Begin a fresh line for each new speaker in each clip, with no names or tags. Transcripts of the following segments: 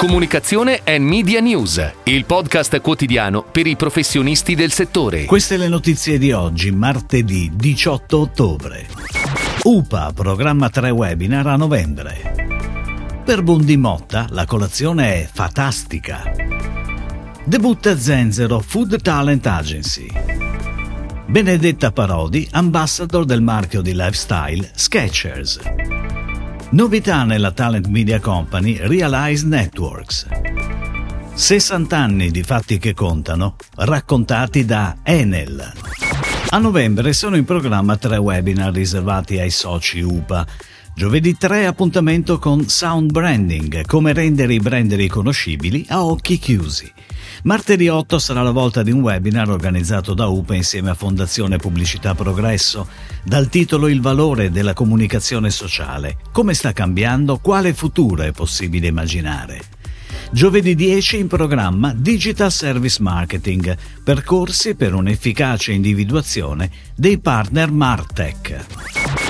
Comunicazione e Media News, il podcast quotidiano per i professionisti del settore.
Queste le notizie di oggi, martedì 18 ottobre. UPA programma tre webinar a novembre. Per Bondi Motta la colazione è fantastica. Debutta Zenzero Food Talent Agency. Benedetta Parodi, ambassador del marchio di lifestyle Skechers. Novità nella Talent Media Company Realize Networks. 60 anni di fatti che contano, raccontati da Enel. A novembre sono in programma tre webinar riservati ai soci UPA. Giovedì 3 appuntamento con Sound Branding, come rendere i brand riconoscibili a occhi chiusi. Martedì 8 sarà la volta di un webinar organizzato da UPA insieme a Fondazione Pubblicità Progresso, dal titolo Il valore della comunicazione sociale. Come sta cambiando? Quale futuro è possibile immaginare? Giovedì 10 in programma Digital Service Marketing, percorsi per un'efficace individuazione dei partner Martech.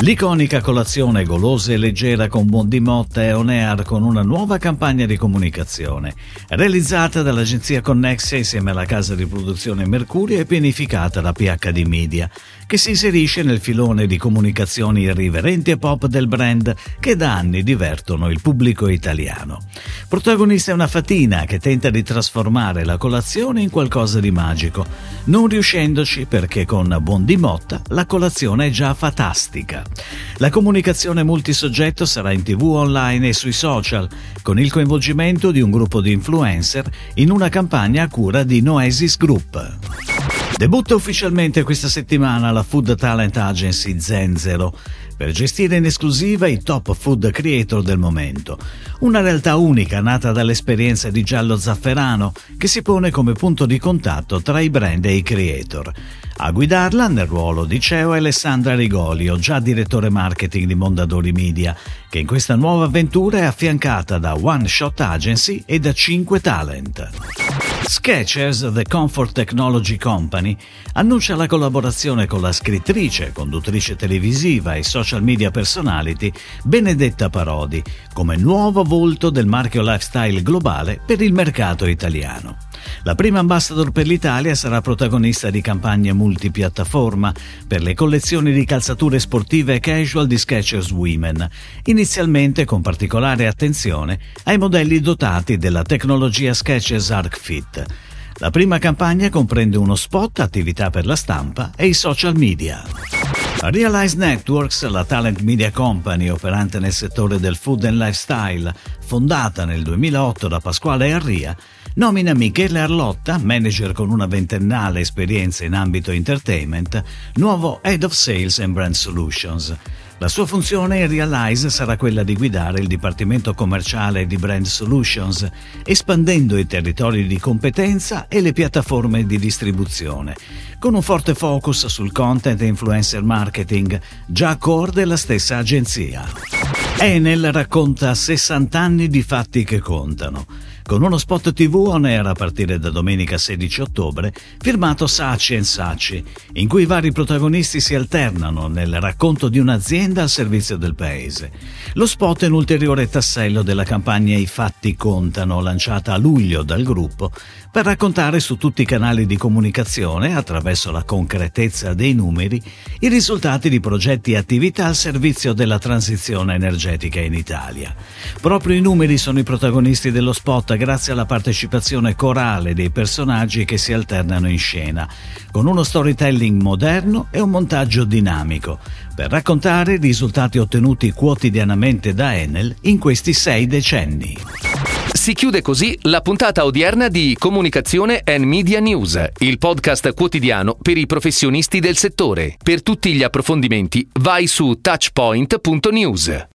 L'iconica colazione golosa e leggera con Bondi Motta è on air con una nuova campagna di comunicazione, realizzata dall'agenzia Connexia insieme alla casa di produzione Mercurio e pianificata da PHD Media, che si inserisce nel filone di comunicazioni irriverenti e pop del brand che da anni divertono il pubblico italiano. Protagonista è una fatina che tenta di trasformare la colazione in qualcosa di magico, non riuscendoci perché con Bondi Motta la colazione è già fantastica. La comunicazione multisoggetto sarà in tv online e sui social, con il coinvolgimento di un gruppo di influencer in una campagna a cura di Noesis Group. Debutta ufficialmente questa settimana la Food Talent Agency Zenzero per gestire in esclusiva i top food creator del momento. Una realtà unica nata dall'esperienza di Giallo Zafferano che si pone come punto di contatto tra i brand e i creator. A guidarla nel ruolo di CEO è Alessandra Rigolio, già direttore marketing di Mondadori Media, che in questa nuova avventura è affiancata da One Shot Agency e da 5 talent. Skechers, The Comfort Technology Company, annuncia la collaborazione con la scrittrice, conduttrice televisiva e social media personality Benedetta Parodi come nuovo volto del marchio lifestyle globale per il mercato italiano. La prima ambassador per l'Italia sarà protagonista di campagne multipiattaforma per le collezioni di calzature sportive casual di Skechers Women, inizialmente con particolare attenzione ai modelli dotati della tecnologia Skechers Arc Fit. La prima campagna comprende uno spot, attività per la stampa e i social media. Realize Networks, la talent media company operante nel settore del food and lifestyle, fondata nel 2008 da Pasquale Arria, nomina Michele Arlotta, manager con una ventennale esperienza in ambito entertainment, nuovo Head of Sales and Brand Solutions. La sua funzione in Realize sarà quella di guidare il Dipartimento Commerciale di Brand Solutions, espandendo i territori di competenza e le piattaforme di distribuzione, con un forte focus sul content e influencer marketing, già core della stessa agenzia. Enel racconta 60 anni di fatti che contano con uno spot TV on air a partire da domenica 16 ottobre, firmato Saci Saci, in cui i vari protagonisti si alternano nel racconto di un'azienda al servizio del paese. Lo spot è un ulteriore tassello della campagna I fatti contano, lanciata a luglio dal gruppo, per raccontare su tutti i canali di comunicazione, attraverso la concretezza dei numeri, i risultati di progetti e attività al servizio della transizione energetica in Italia. Proprio i numeri sono i protagonisti dello spot grazie alla partecipazione corale dei personaggi che si alternano in scena, con uno storytelling moderno e un montaggio dinamico, per raccontare i risultati ottenuti quotidianamente da Enel in questi sei decenni.
Si chiude così la puntata odierna di Comunicazione and Media News, il podcast quotidiano per i professionisti del settore. Per tutti gli approfondimenti vai su touchpoint.news.